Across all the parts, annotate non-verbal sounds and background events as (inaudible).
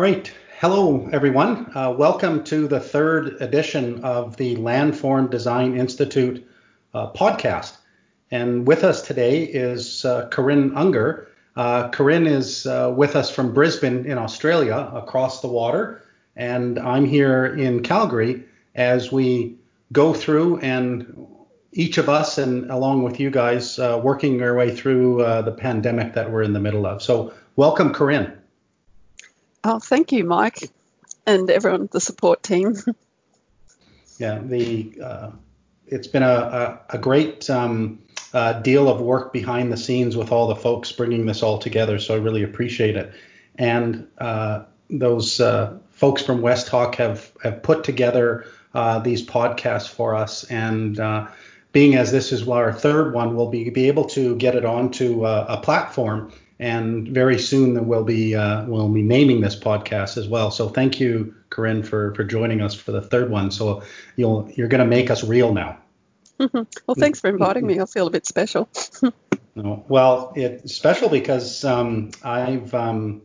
All right. Hello, everyone. Uh, welcome to the third edition of the Landform Design Institute uh, podcast. And with us today is uh, Corinne Unger. Uh, Corinne is uh, with us from Brisbane in Australia, across the water. And I'm here in Calgary as we go through and each of us and along with you guys uh, working our way through the pandemic that we're in the middle of. So, welcome, Corinne. Oh, thank you, Mike, and everyone, the support team. (laughs) yeah, the uh, it's been a, a, a great um, uh, deal of work behind the scenes with all the folks bringing this all together. So I really appreciate it. And uh, those uh, folks from West Hawk have have put together uh, these podcasts for us and uh, being as this is our third one, we'll be, be able to get it onto a platform and very soon we'll be uh, we'll be naming this podcast as well. So thank you, Corinne, for for joining us for the third one. So you'll you're going to make us real now. (laughs) well, thanks for inviting me. I feel a bit special. (laughs) no, well, it's special because um, I've um,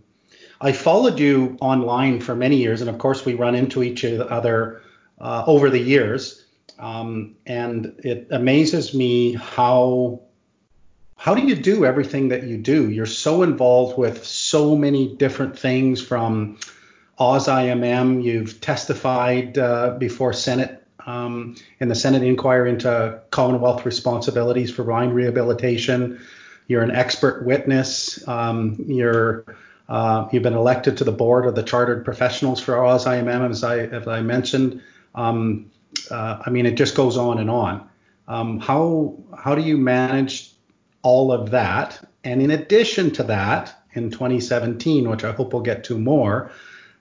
I followed you online for many years, and of course we run into each other uh, over the years. Um, and it amazes me how how do you do everything that you do? You're so involved with so many different things from AusIMM. You've testified uh, before Senate um, in the Senate inquiry into Commonwealth responsibilities for mine rehabilitation. You're an expert witness. Um, you're uh, you've been elected to the board of the Chartered Professionals for AusIMM, as I as I mentioned. Um, uh, I mean, it just goes on and on. Um, how how do you manage all of that. And in addition to that, in 2017, which I hope we'll get to more,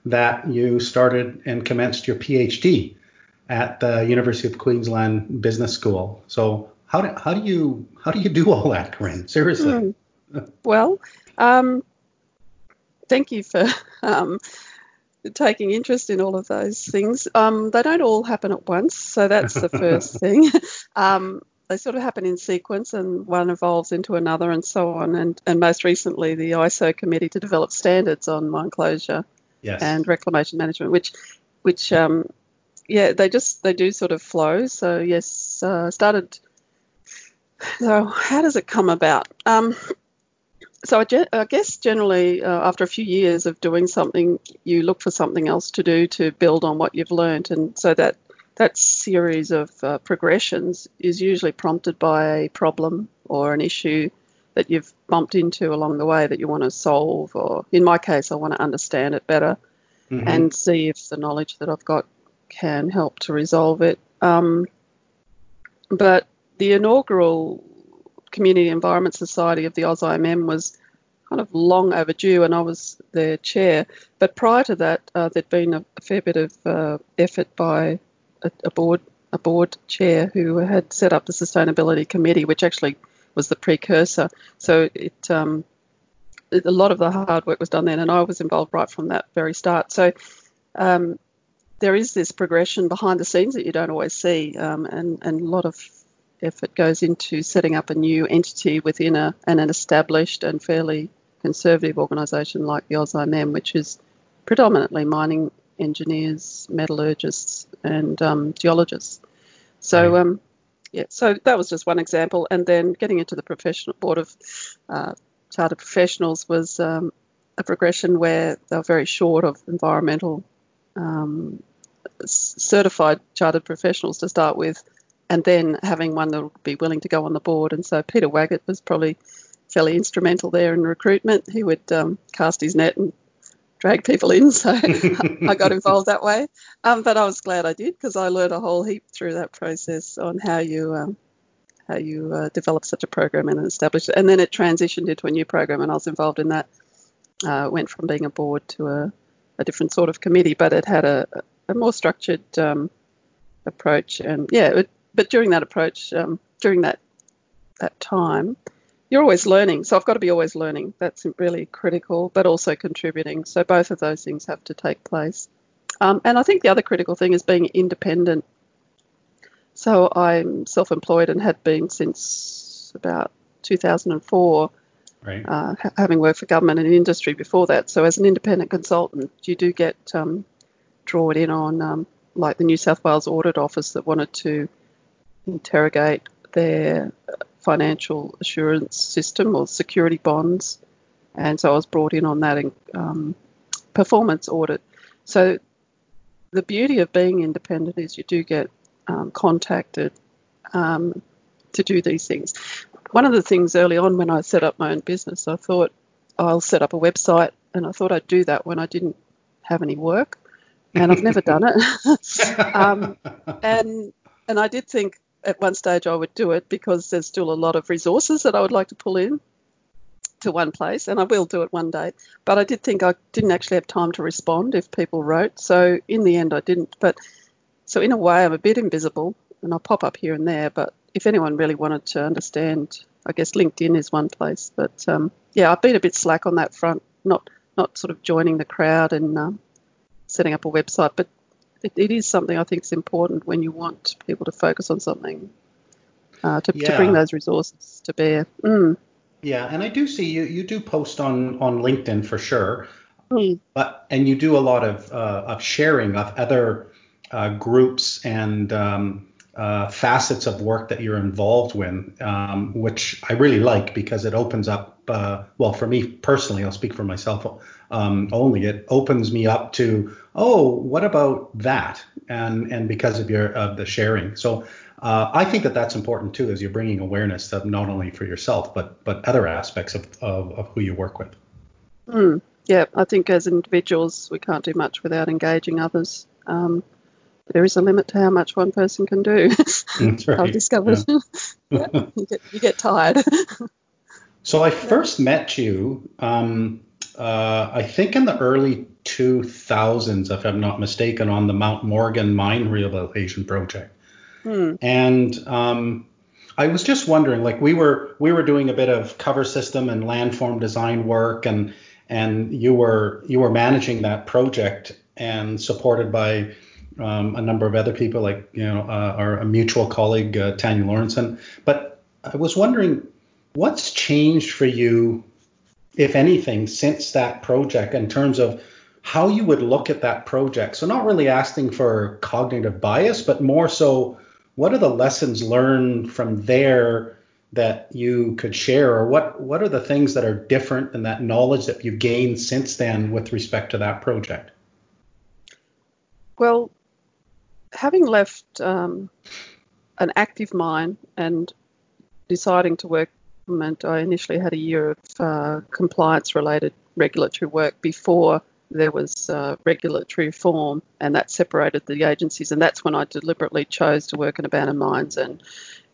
that you started and commenced your PhD at the University of Queensland Business School. So how do, how do you how do you do all that, Corinne? Seriously. Mm. Well, um, thank you for um, taking interest in all of those things. Um, they don't all happen at once, so that's the first (laughs) thing. Um, they sort of happen in sequence and one evolves into another and so on. And, and most recently, the ISO committee to develop standards on mine closure yes. and reclamation management, which, which, um, yeah, they just, they do sort of flow. So yes, uh, started, so how does it come about? Um, so I, I, guess generally uh, after a few years of doing something, you look for something else to do to build on what you've learned. And so that that series of uh, progressions is usually prompted by a problem or an issue that you've bumped into along the way that you want to solve, or in my case, I want to understand it better mm-hmm. and see if the knowledge that I've got can help to resolve it. Um, but the inaugural Community Environment Society of the AusIMM was kind of long overdue, and I was their chair. But prior to that, uh, there'd been a, a, fair bit of uh, effort by a, a board a board chair who had set up the sustainability committee, which actually was the precursor. So it, um, a lot of the hard work was done then, and I was involved right from that very start. So um, there is this progression behind the scenes that you don't always see, um, and and a lot of effort goes into setting up a new entity within a, an established and fairly conservative organisation like the AusIMM, which is predominantly mining engineers, metallurgists, and um, geologists. So, um, yeah, so that was just one example. And then getting into the professional board of uh, chartered professionals was um, a progression where they were very short of environmental um, certified chartered professionals to start with, and then having one that would be willing to go on the board. And so Peter Waggett was probably fairly instrumental there in recruitment. He would um, cast his net and drag people in. So (laughs) I got involved that way. Um, but I was glad I did because I learned a whole heap through that process on how you um, how you uh, develop such a program and establish it. And then it transitioned into a new program, and I was involved in that. Uh, went from being a board to a, a different sort of committee, but it had a, a more structured um, approach. And yeah, it, but during that approach, um, during that that time, you're always learning. So I've got to be always learning. That's really critical, but also contributing. So both of those things have to take place. Um, and I think the other critical thing is being independent. So I'm self employed and had been since about 2004. right. uh, ha- having worked for government and industry before that. So as an independent consultant, you do get um, drawn in on um, like the New South Wales Audit Office that wanted to interrogate their financial assurance system or security bonds, and so I was brought in on that um, performance audit. So the beauty of being independent is you do get um, contacted um, to do these things. One of the things early on when I set up my own business, I thought I'll set up a website, and I thought I'd do that when I didn't have any work, and I've never done it. (laughs) um, (laughs) and and I did think at one stage I would do it because there's still a lot of resources that I would like to pull in to one place, and I will do it one day. But I did think I didn't actually have time to respond if people wrote, so in the end I didn't. But so in a way I'm a bit invisible, and I pop up here and there. But if anyone really wanted to understand, I guess LinkedIn is one place. But um, yeah, I've been a bit slack on that front, not not sort of joining the crowd and um, setting up a website, but it, it is something I think is important when you want people to focus on something uh, to, yeah. to, bring those resources to bear. Mm. Yeah, and I do see you you do post on on LinkedIn for sure, mm. but and you do a lot of uh, of sharing of other uh, groups and um, uh, facets of work that you're involved with, um, which I really like because it opens up. Uh, well, for me personally, I'll speak for myself um, only. It opens me up to, oh, what about that? And and because of your of the sharing, so uh, I think that that's important too, as you're bringing awareness of not only for yourself but but other aspects of of, of who you work with. Mm, yeah, I think as individuals we can't do much without engaging others. Um, there is a limit to how much one person can do. (laughs) That's right. I've discovered. Yeah. (laughs) yeah, you, get, you get tired. (laughs) so I first met you, um, uh, I think in the early 2000s, if I'm not mistaken, on the Mount Morgan Mine Rehabilitation Project. Hmm. And um, I was just wondering, like we were we were doing a bit of cover system and landform design work, and and you were you were managing that project and supported by um, a number of other people, like you know uh, our mutual colleague uh, Tanya Lawrenson. But I was wondering, what's changed for you, if anything, since that project in terms of how you would look at that project? So not really asking for cognitive bias, but more so, what are the lessons learned from there? that you could share or what what are the things that are different and that knowledge that you've gained since then with respect to that project well having left um, an active mine and deciding to work government, I initially had a year of uh, compliance-related regulatory work before there was uh, regulatory reform, and that separated the agencies. And that's when I deliberately chose to work in abandoned mines and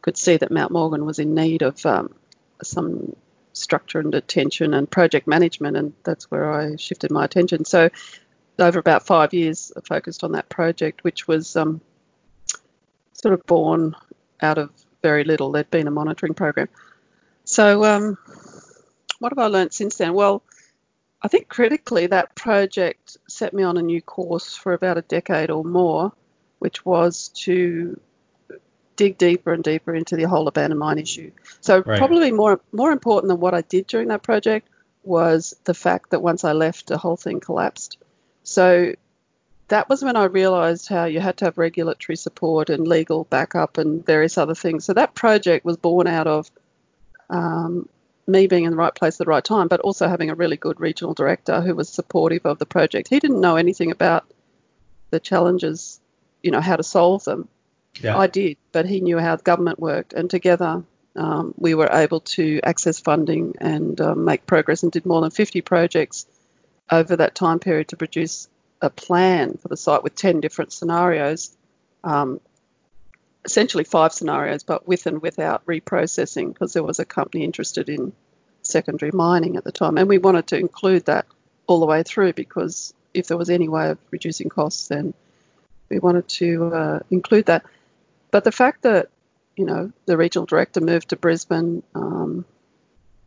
could see that Mount Morgan was in need of um, some structure and attention and project management, and that's where I shifted my attention. So over about five years, I focused on that project, which was um, sort of born out of very little. There'd been a monitoring program. So, um, what have I learned since then? Well, I think critically, that project set me on a new course for about a decade or more, which was to dig deeper and deeper into the whole abandoned mine issue. So, right. probably more more important than what I did during that project was the fact that once I left, the whole thing collapsed. So that was when I realised how you had to have regulatory support and legal backup and various other things. So that project was born out of um, me being in the right place at the right time, but also having a really good regional director who was supportive of the project. He didn't know anything about the challenges, you know, how to solve them. Yeah. I did, but he knew how the government worked, and together um, we were able to access funding and um, make progress and did more than 50 projects over that time period to produce a plan for the site with 10 different scenarios, um, essentially five scenarios, but with and without reprocessing, because there was a company interested in secondary mining at the time. And we wanted to include that all the way through because if there was any way of reducing costs, then we wanted to uh, include that. But the fact that, you know, the regional director moved to Brisbane, um,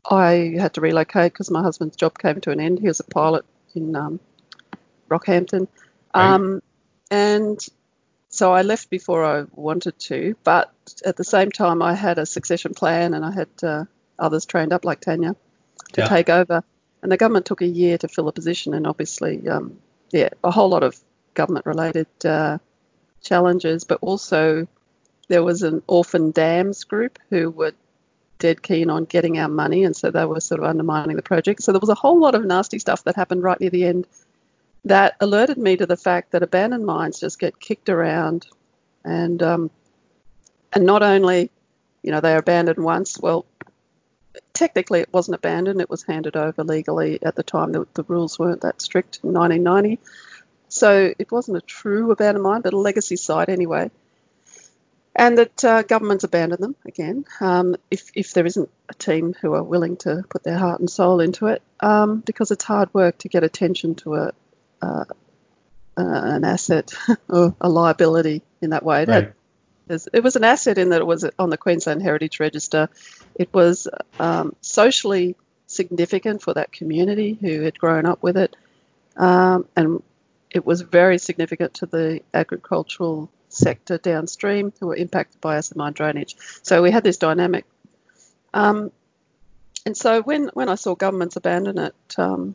I had to relocate because my husband's job came to an end. He was a pilot in um, Rockhampton. Right. Um, and so I left before I wanted to, but at the same time, I had a succession plan and I had uh, others trained up like Tanya. to Yeah. take over. And the government took a year to fill a position, and obviously, um, yeah, a whole lot of government-related uh, challenges, but also there was an orphan dams group who were dead keen on getting our money, and so they were sort of undermining the project. So there was a whole lot of nasty stuff that happened right near the end that alerted me to the fact that abandoned mines just get kicked around, and um, and not only, you know, they are abandoned once. Well, technically it wasn't abandoned; it was handed over legally at the time. The, the rules weren't that strict in 1990, so it wasn't a true abandoned mine, but a legacy site anyway and that uh, governments abandon them again um, if, if there isn't a team who are willing to put their heart and soul into it um, because it's hard work to get attention to a, uh, an asset (laughs) or a liability in that way. It, Right. had- it was an asset in that it was on the Queensland Heritage Register. It was um, socially significant for that community who had grown up with it, um, and it was very significant to the agricultural sector downstream who were impacted by acid mine drainage. So we had this dynamic. Um, and so when, when I saw governments abandon it um,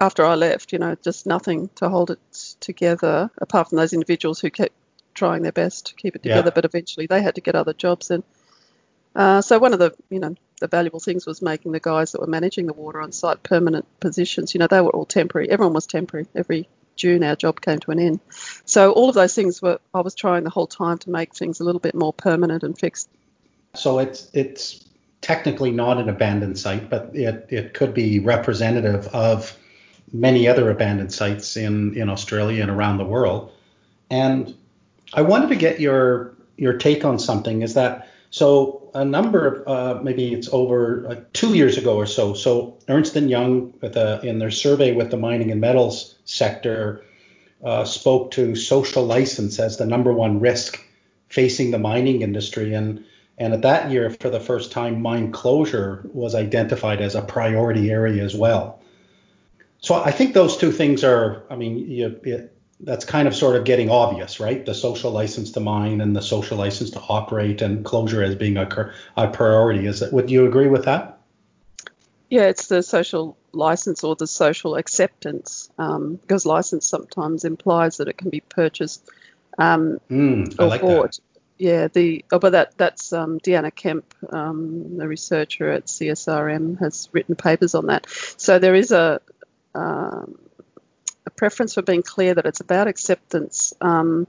after I left, you know, just nothing to hold it together apart from those individuals who kept trying their best to keep it Yeah. together, but eventually they had to get other jobs in. Uh, so one of the, you know, the valuable things was making the guys that were managing the water on site permanent positions. You know, they were all temporary. Everyone was temporary. Every June our job came to an end. So all of those things were I was trying the whole time to make things a little bit more permanent and fixed. So it's it's technically not an abandoned site, but it, it could be representative of many other abandoned sites in, in Australia and around the world. And I wanted to get your your take on something. Is that so? A number of uh, maybe it's over uh, two years ago or so. So Ernst and Young, a, in their survey with the mining and metals sector, uh, spoke to social license as the number one risk facing the mining industry. And and at that year, for the first time, mine closure was identified as a priority area as well. So I think those two things are, I mean, you, it, that's kind of sort of getting obvious, right? The social license to mine and the social license to operate and closure as being a, a priority. Is it? Would you agree with that? Yeah, it's the social license or the social acceptance um, because license sometimes implies that it can be purchased um, Mm, or like bought. that. Yeah, the oh, but that that's um, Deanna Kemp, um, the researcher at CSRM, has written papers on that. So there is a um, a preference for being clear that it's about acceptance. Um,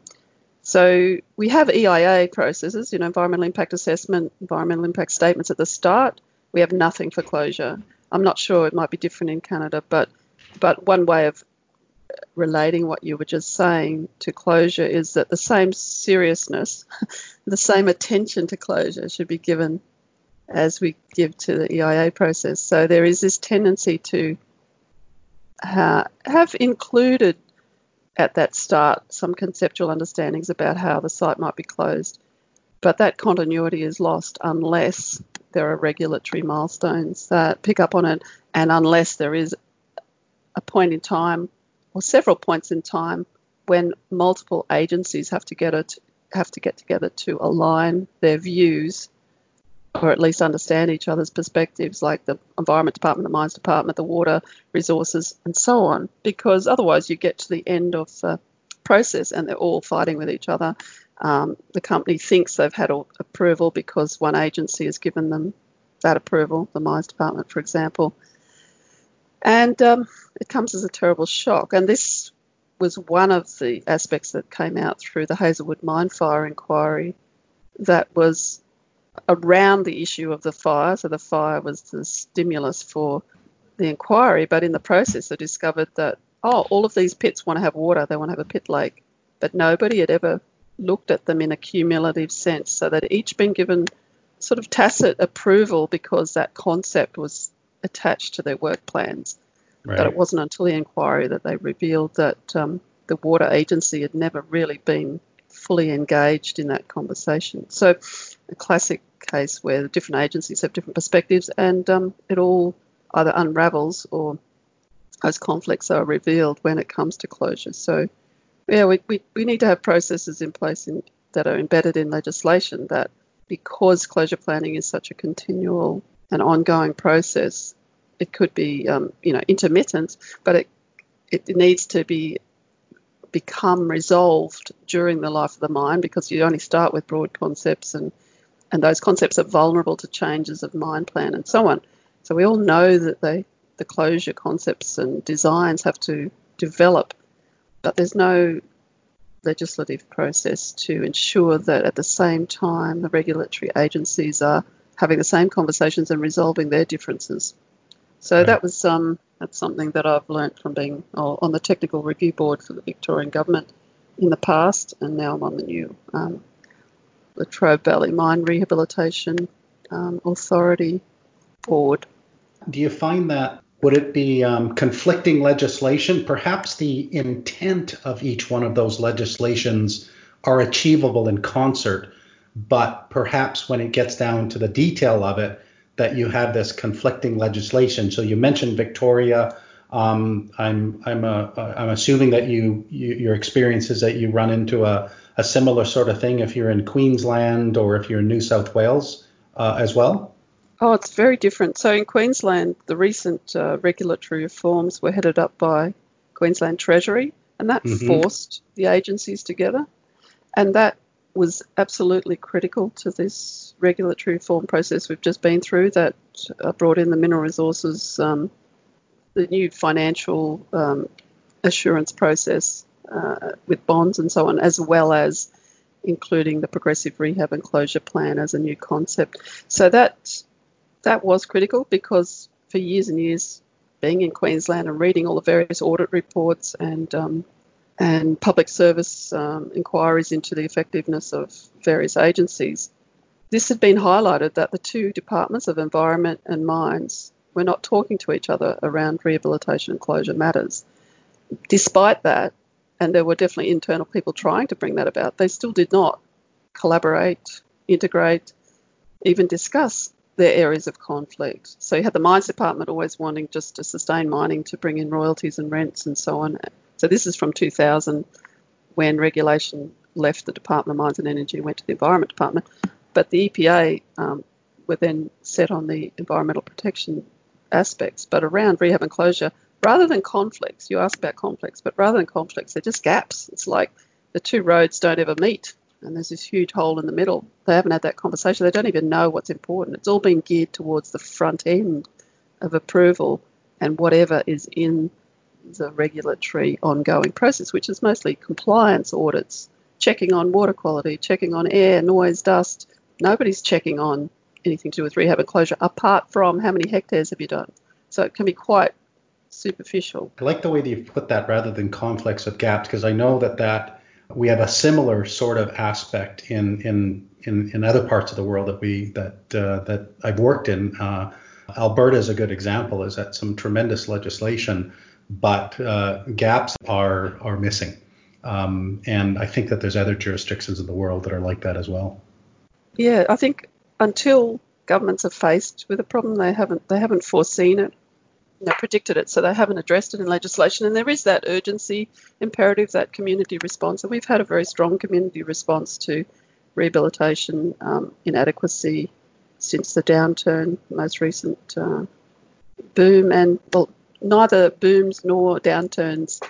so we have EIA processes, you know, environmental impact assessment, environmental impact statements at the start. We have nothing for closure. I'm not sure it might be different in Canada, but but one way of relating what you were just saying to closure is that the same seriousness, (laughs) the same attention to closure should be given as we give to the EIA process. So there is this tendency to ha- have included at that start some conceptual understandings about how the site might be closed, but that continuity is lost unless there are regulatory milestones that pick up on it, and unless there is a point in time or several points in time when multiple agencies have to get it have to get together to align their views or at least understand each other's perspectives like the environment department the mines department the water resources and so on. Because otherwise you get to the end of the process and they're all fighting with each other. Um, the company thinks they've had approval because one agency has given them that approval the mines department for example. And um, it comes as a terrible shock. And this was one of the aspects that came out through the Hazelwood mine fire inquiry that was around the issue of the fire. So the fire was the stimulus for the inquiry, but in the process, they discovered that, oh, all of these pits want to have water, they want to have a pit lake, but nobody had ever looked at them in a cumulative sense. So they'd each been given sort of tacit approval because that concept was attached to their work plans. Right. But it wasn't until the inquiry that they revealed that um, the water agency had never really been fully engaged in that conversation. So, a classic case where the different agencies have different perspectives and um, it all either unravels or those conflicts are revealed when it comes to closure. So, yeah, we, we, we need to have processes in place in, that are embedded in legislation that because closure planning is such a continual and ongoing process, it could be um, you know intermittent, but it it needs to be become resolved during the life of the mine because you only start with broad concepts and and those concepts are vulnerable to changes of mine plan and so on. So we all know that they, the closure concepts and designs have to develop, but there's no legislative process to ensure that at the same time the regulatory agencies are having the same conversations and resolving their differences. So right. that was um, that's something that I've learnt from being on the technical review board for the Victorian government in the past, and now I'm on the new um, Latrobe Valley Mine Rehabilitation um, Authority board. Do you find that would it be um, conflicting legislation? Perhaps the intent of each one of those legislations are achievable in concert, but perhaps when it gets down to the detail of it, that you have this conflicting legislation. So you mentioned Victoria. Um, I'm I'm a, I'm assuming that you, you, your experience is that you run into a, a similar sort of thing if you're in Queensland or if you're in New South Wales uh, as well. Oh, it's very different. So in Queensland, the recent uh, regulatory reforms were headed up by Queensland Treasury, and that mm-hmm. forced the agencies together, and that was absolutely critical to this regulatory reform process we've just been through. That uh, brought in the mineral resources, um, the new financial um, assurance process uh, with bonds and so on, as well as including the progressive rehab and closure plan as a new concept. So that that was critical because for years and years, being in Queensland and reading all the various audit reports and um, and public service um, inquiries into the effectiveness of various agencies, this had been highlighted that the two departments of environment and mines were not talking to each other around rehabilitation and closure matters. Despite that, and there were definitely internal people trying to bring that about, they still did not collaborate, integrate, even discuss their areas of conflict. So you had the mines department always wanting just to sustain mining to bring in royalties and rents and so on. So this is from 2000 when regulation left the Department of Mines and Energy and went to the Environment Department. But the EPA um, were then set on the environmental protection aspects. But around rehab and closure, rather than conflicts, you asked about conflicts, but rather than conflicts, they're just gaps. It's like the two roads don't ever meet and there's this huge hole in the middle. They haven't had that conversation. They don't even know what's important. It's all been geared towards the front end of approval and whatever is in the regulatory ongoing process, which is mostly compliance audits, checking on water quality, checking on air, noise, dust. Nobody's checking on anything to do with rehab and closure apart from how many hectares have you done. So it can be quite superficial. I like the way that you've put that rather than conflicts of gaps because I know that that we have a similar sort of aspect in in in, in other parts of the world that we that uh, that I've worked in. Uh, Alberta is a good example. Is that some tremendous legislation, but uh, gaps are are missing, um, and I think that there's other jurisdictions in the world that are like that as well. Yeah, I think until governments are faced with a problem, they haven't they haven't foreseen it predicted it, so they haven't addressed it in legislation. And there is that urgency imperative, that community response. And we've had a very strong community response to rehabilitation um, inadequacy since the downturn, most recent uh, boom. And well, neither booms nor downturns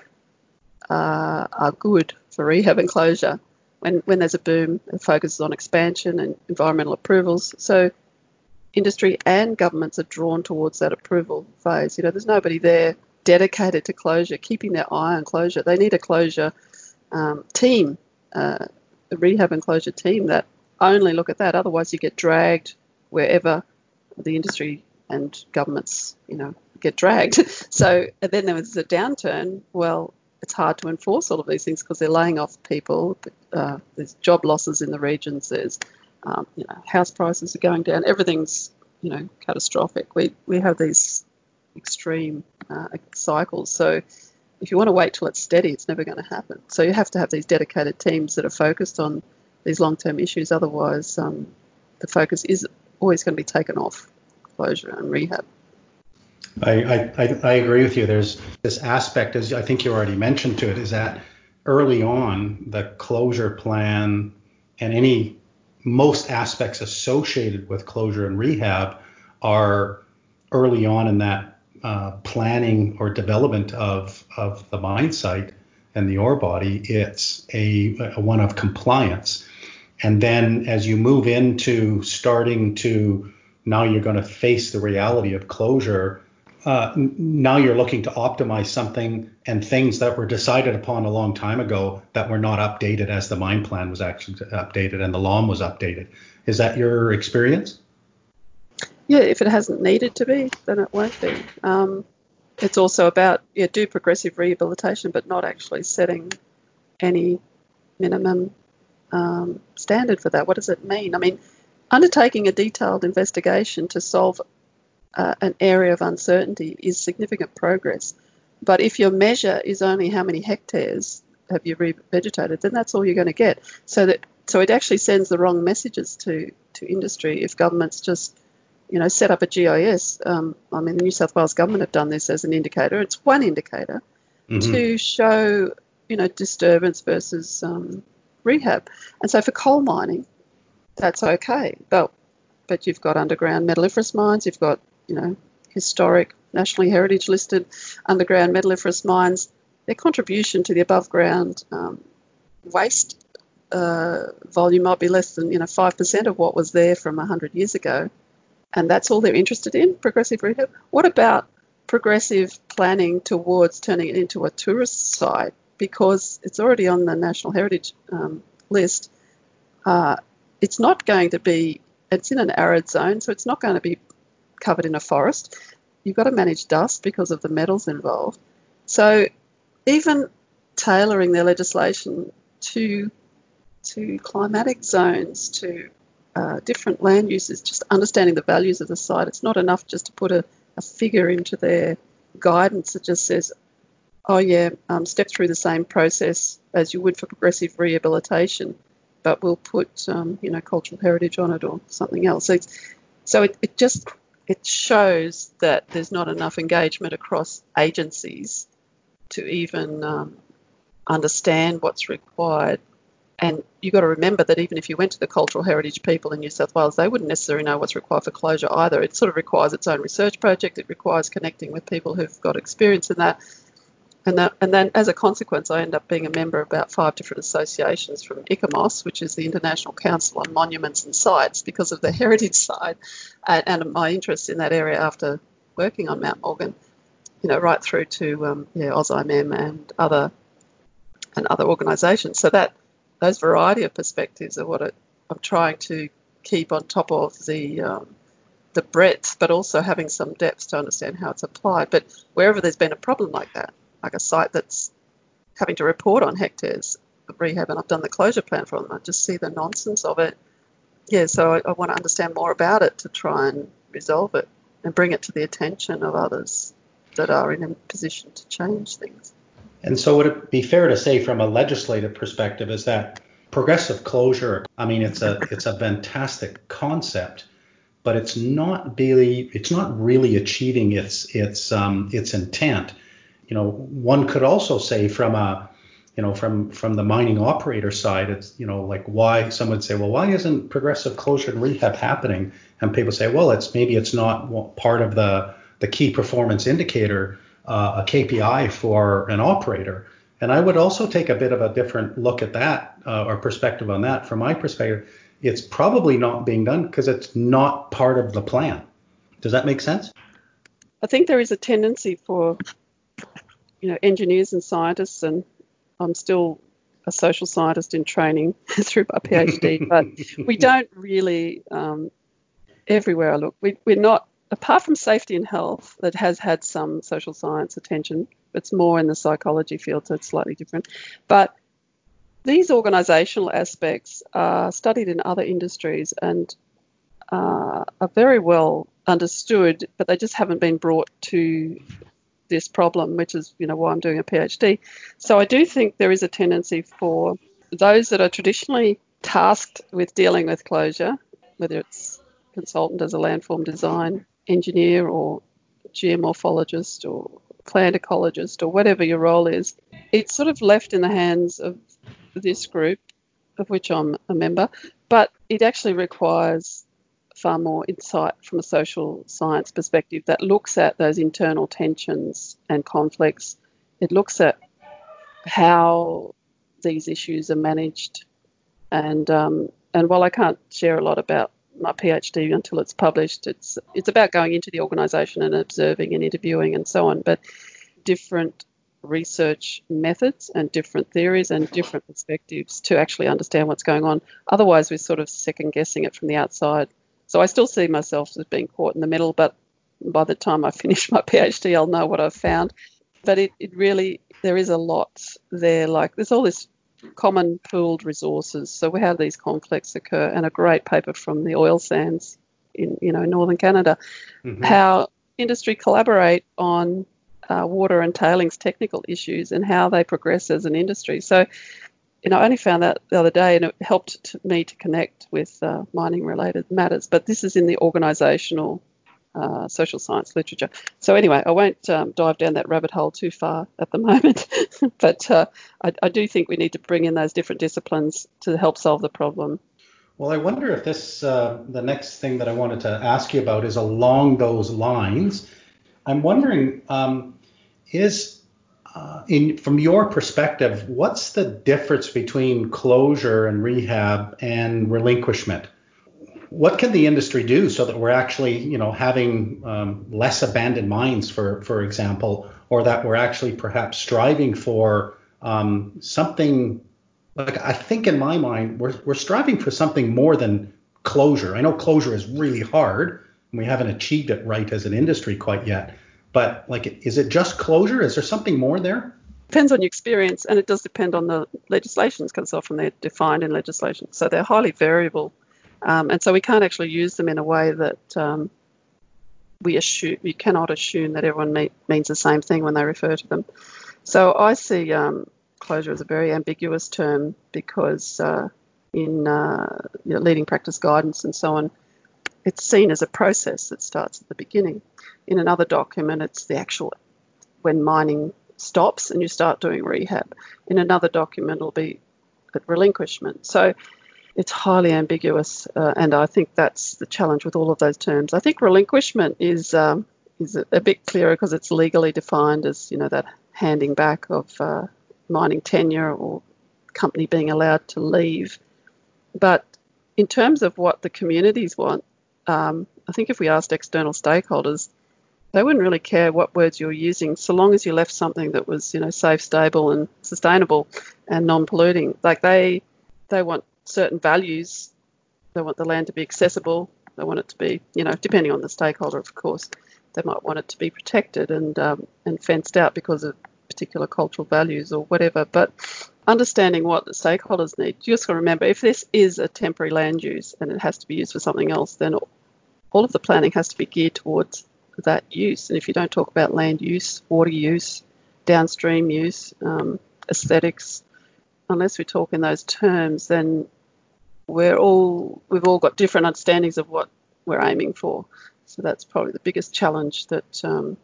uh, are good for rehab and closure. When, when there's a boom, it focuses on expansion and environmental approvals. So industry and governments are drawn towards that approval phase. You know, there's nobody there dedicated to closure, keeping their eye on closure. They need a closure um, team, uh, a rehab and closure team that only look at that. Otherwise, you get dragged wherever the industry and governments, you know, get dragged. (laughs) so and then there was a downturn. Well, it's hard to enforce all of these things because they're laying off people. Uh, there's job losses in the regions. There's um, you know, house prices are going down. Everything's, you know, catastrophic. We we have these extreme uh, cycles. So if you want to wait till it's steady, it's never going to happen. So you have to have these dedicated teams that are focused on these long-term issues. Otherwise, um, the focus is always going to be taken off closure and rehab. I, I, I agree with you. There's this aspect, as I think you already mentioned to it, is that early on the closure plan and any most aspects associated with closure and rehab are early on in that uh, planning or development of, of the mine site and the ore body, it's a, a one of compliance. And then as you move into starting to now you're going to face the reality of closure. Uh, now you're looking to optimize something and things that were decided upon a long time ago that were not updated as the mine plan was actually updated and the LOM was updated. Is that your experience? Yeah, if it hasn't needed to be, then it won't be. Um, it's also about yeah, do progressive rehabilitation, but not actually setting any minimum um, standard for that. What does it mean? I mean, undertaking a detailed investigation to solve uh, an area of uncertainty is significant progress. But if your measure is only how many hectares have you revegetated, then that's all you're going to get. So that so it actually sends the wrong messages to to industry if governments just you know, set up a GIS. Um, I mean, the New South Wales government have done this as an indicator. It's one indicator mm-hmm. to show, you know, disturbance versus um, rehab. And so for coal mining, that's okay. But but you've got underground metalliferous mines. You've got, you know, historic, nationally heritage listed underground metalliferous mines. Their contribution to the above ground um, waste uh, volume might be less than, you know, 5% of what was there from 100 years ago and that's all they're interested in, progressive rehab. What about progressive planning towards turning it into a tourist site because it's already on the National Heritage um, list? Uh, it's not going to be, it's in an arid zone, so it's not going to be covered in a forest. You've got to manage dust because of the metals involved. So even tailoring their legislation to to climatic zones, to uh, different land uses, just understanding the values of the site. It's not enough just to put a, a figure into their guidance that just says, oh, yeah, um, step through the same process as you would for progressive rehabilitation, but we'll put, um, you know, cultural heritage on it or something else. So, so it, it just it shows that there's not enough engagement across agencies to even um, understand what's required and you've got to remember that even if you went to the cultural heritage people in New South Wales, they wouldn't necessarily know what's required for closure either. It sort of requires its own research project. It requires connecting with people who've got experience in that. And, that, and then as a consequence, I end up being a member of about five different associations from ICOMOS, which is the International Council on Monuments and Sites, because of the (laughs) heritage side and, and my interest in that area after working on Mount Morgan, you know, right through to um, yeah, and other and other organisations. So that those variety of perspectives are what it, I'm trying to keep on top of the um, the breadth, but also having some depth to understand how it's applied. But wherever there's been a problem like that, like a site that's having to report on hectares of rehab, and I've done the closure plan for them, I just see the nonsense of it. Yeah, so I, I want to understand more about it to try and resolve it and bring it to the attention of others that are in a position to change things. And so, would it be fair to say, from a legislative perspective, is that progressive closure? I mean, it's a it's a fantastic concept, but it's not really it's not really achieving its its um, its intent. You know, one could also say from a you know from from the mining operator side, it's you know like why some would say, well, why isn't progressive closure and rehab happening? And people say, well, it's maybe it's not part of the the key performance indicator uh, a KPI for an operator. And I would also take a bit of a different look at that uh, or perspective on that. From my perspective, it's probably not being done because it's not part of the plan. Does that make sense? I think there is a tendency for you know engineers and scientists, and I'm still a social scientist in training (laughs) through my PhD, (laughs) but we don't really um, everywhere I look, we, we're not apart from safety and health, that has had some social science attention. It's more in the psychology field, so it's slightly different. But these organisational aspects are studied in other industries and uh, are very well understood, but they just haven't been brought to this problem, which is you know why I'm doing a PhD. So I do think there is a tendency for those that are traditionally tasked with dealing with closure, whether it's consultant as a landform design engineer or geomorphologist or plant ecologist or whatever your role is, it's sort of left in the hands of this group, of which I'm a member, but it actually requires far more insight from a social science perspective that looks at those internal tensions and conflicts. It looks at how these issues are managed, and um, and while I can't share a lot about my PhD until it's published, it's it's about going into the organisation and observing and interviewing and so on. But different research methods and different theories and different perspectives to actually understand what's going on. Otherwise, we're sort of second guessing it from the outside. So I still see myself as being caught in the middle, but by the time I (laughs) finish my PhD, I'll know what I've found. But it, it really, there is a lot there. Like there's all this common pooled resources. So we have these conflicts occur, and a great paper from the oil sands in, you know, northern Canada, mm-hmm. how industry collaborate on uh, water and tailings technical issues and how they progress as an industry. So, know, I only found that the other day and it helped to me to connect with uh, mining related matters. But this is in the organisational uh, social science literature. So, anyway, I won't um, dive down that rabbit hole too far at the (laughs) moment, but uh, I, I do think we need to bring in those different disciplines to help solve the problem. Well, I wonder if this, uh, the next thing that I wanted to ask you about is along those lines. I'm wondering, um, is uh, in from your perspective, what's the difference between closure and rehab and relinquishment? What can the industry do so that we're actually, you know, having um, less abandoned mines, for for example, or that we're actually perhaps striving for um, something like I think in my mind we're we're striving for something more than closure. I know closure is really hard, and we haven't achieved it right as an industry quite yet. But like, is it just closure? Is there something more there? Depends on your experience, and it does depend on the legislations because often they're defined in legislation, so they're highly variable, um, and so we can't actually use them in a way that um, we assume you cannot assume that everyone me- means the same thing when they refer to them. So I see um, closure as a very ambiguous term because uh, in uh, you know, leading practice guidance and so on, it's seen as a process that starts at the beginning. In another document, it's the actual when mining stops and you start doing rehab. In another document, it'll be at relinquishment. So it's highly ambiguous, uh, and I think that's the challenge with all of those terms. I think relinquishment is um, is a, a, bit clearer because it's legally defined as you know that handing back of uh, mining tenure or company being allowed to leave. But in terms of what the communities want, um, I think if we asked external stakeholders, they wouldn't really care what words you're using, so long as you left something that was, you know, safe, stable, and sustainable, and non-polluting. Like they, they want certain values. They want the land to be accessible. They want it to be, you know, depending on the stakeholder, of course, they might want it to be protected and um, and fenced out because of particular cultural values or whatever. But understanding what the stakeholders need. You just got to remember if this is a temporary land use and it has to be used for something else, then all of the planning has to be geared towards that use. And if you don't talk about land use, water use, downstream use, um, aesthetics, unless we talk in those terms, then we're all we've all got different understandings of what we're aiming for. So that's probably the biggest challenge that um,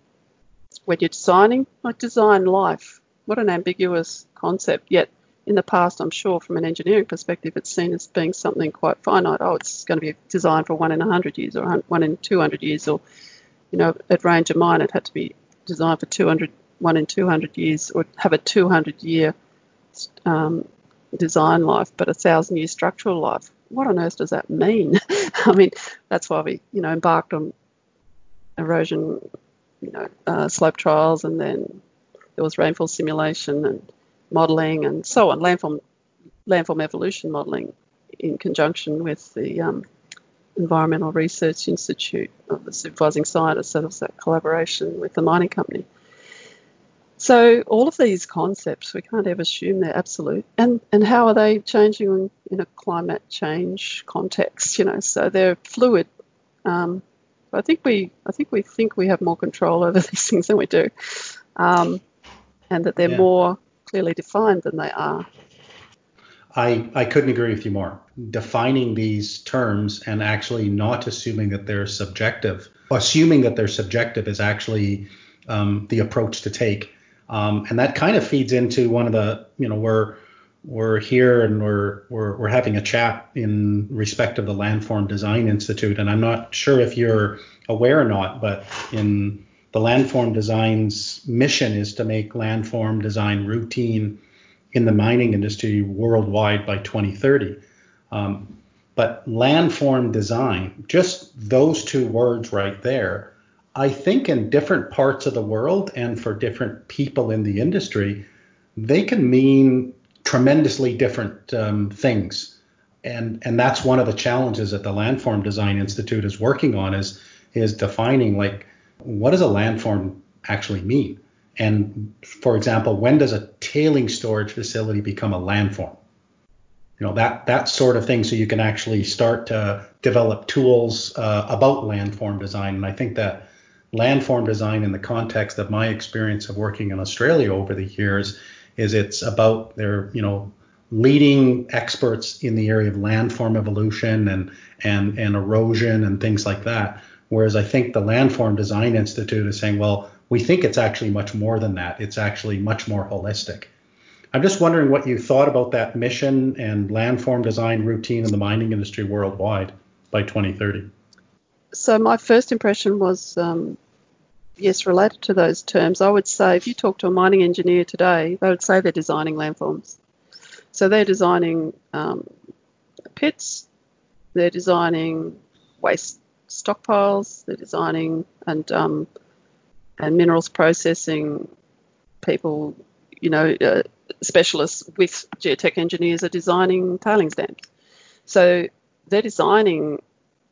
when you're designing, like design life, what an ambiguous concept. Yet in the past, I'm sure from an engineering perspective, it's seen as being something quite finite. Oh, it's going to be designed for one in 100 years or one in 200 years, or, you know, at Ranger Mine, it had to be designed for 200, one in 200 years, or have a 200 year um, design life, but a thousand year structural life. What on earth does that mean? (laughs) I mean, that's why we, you know, embarked on erosion, you know, uh, slope trials, and then there was rainfall simulation and modelling and so on, landform, landform evolution modelling in conjunction with the um, Environmental Research Institute of the supervising scientists. So there was that collaboration with the mining company. So all of these concepts, we can't ever assume they're absolute. And and how are they changing in a climate change context? You know, so they're fluid. Um, I think we I think we think we have more control over (laughs) these things than we do. Um, and that they're yeah. more clearly defined than they are. I, I couldn't agree with you more. Defining these terms and actually not assuming that they're subjective, assuming that they're subjective is actually um, the approach to take. Um, and that kind of feeds into one of the, you know, where we're here and we're, we're we're having a chat in respect of the Landform Design Institute, and I'm not sure if you're aware or not, but in the Landform Design's mission is to make landform design routine in the mining industry worldwide by 2030. Um, but landform design, just those two words right there, I think in different parts of the world and for different people in the industry, they can mean tremendously different um, things. And, and that's one of the challenges that the Landform Design Institute is working on is, is defining like what does a landform actually mean? And for example, when does a tailing storage facility become a landform? You know that that sort of thing, so you can actually start to develop tools uh, about landform design. And I think that landform design, in the context of my experience of working in Australia over the years, is it's about their you know leading experts in the area of landform evolution and and and erosion and things like that. Whereas I think the Landform Design Institute is saying, well, we think it's actually much more than that. It's actually much more holistic. I'm just wondering what you thought about that mission and landform design routine in the mining industry worldwide by 2030. So my first impression was um, yes, related to those terms, I would say if you talk to a mining engineer today, they would say they're designing landforms. So they're designing um, pits, they're designing waste stockpiles, they're designing and um, and minerals processing people, you know, uh, specialists with geotech engineers are designing tailings dams. So they're designing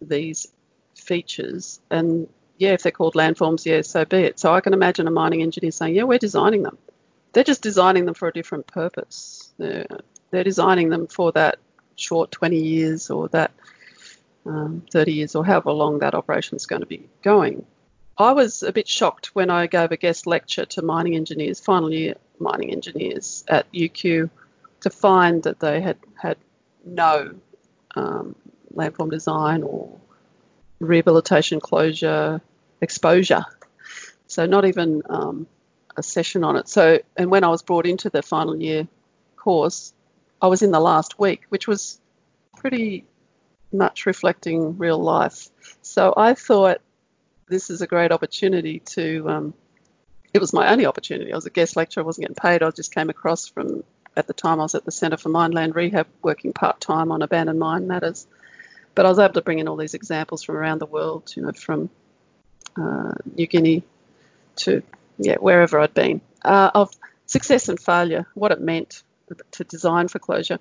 these features and yeah, if they're called landforms, yeah, so be it. So I can imagine a mining engineer saying, yeah, we're designing them. They're just designing them for a different purpose. They're, they're designing them for that short 20 years or that um, 30 years or however long that operation is going to be going. I was a bit shocked when I gave a guest lecture to mining engineers, final year mining engineers at UQ, to find that they had had no um, landform design or rehabilitation closure exposure. So not even um, a session on it. So and when I was brought into the final year course, I was in the last week, which was pretty much reflecting real life. So I thought this is a great opportunity to. Um, it was my only opportunity. I was a guest lecturer. I wasn't getting paid. I just came across from at the time I was at the Centre for Mined Land Rehab, working part time on abandoned mine matters. But I was able to bring in all these examples from around the world, you know, from uh, New Guinea to yeah wherever I'd been uh, of success and failure, what it meant to design for closure.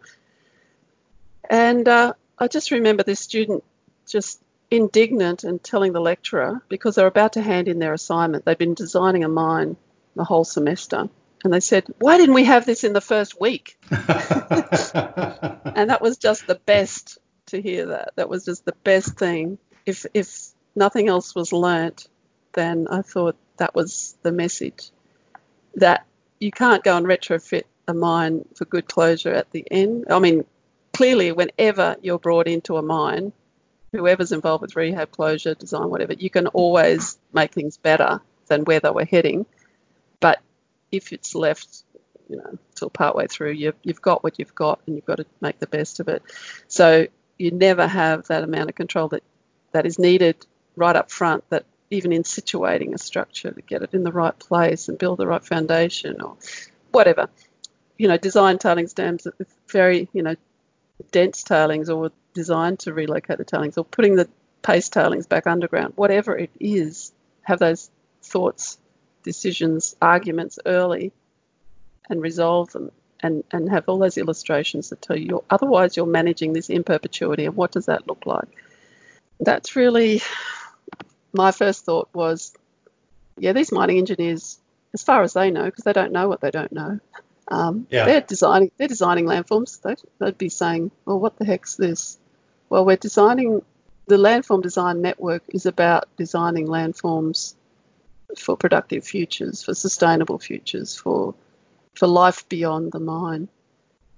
And uh, I just remember this student just indignant and telling the lecturer because they're about to hand in their assignment. They've been designing a mine the whole semester. And they said, Why didn't we have this in the first week? (laughs) and that was just the best to hear that. That was just the best thing. If, if nothing else was learnt, then I thought that was the message that you can't go and retrofit a mine for good closure at the end. I mean, clearly, whenever you're brought into a mine, whoever's involved with rehab, closure, design, whatever, you can always make things better than where they were heading. But if it's left, you know, till partway through, you've, you've got what you've got and you've got to make the best of it. So you never have that amount of control that, that is needed right up front, that even in situating a structure to get it in the right place and build the right foundation or whatever. You know, design tailings dams very, you know, dense tailings or designed to relocate the tailings or putting the paste tailings back underground, whatever it is, have those thoughts, decisions, arguments early and resolve them and, and have all those illustrations that tell you otherwise you're managing this in perpetuity and what does that look like? That's really my first thought was, yeah, these mining engineers, as far as they know, because they don't know what they don't know, um, yeah. They're designing they're designing landforms. They'd, they'd be saying, well, what the heck's this? Well, we're designing the landform design network is about designing landforms for productive futures, for sustainable futures, for for life beyond the mine.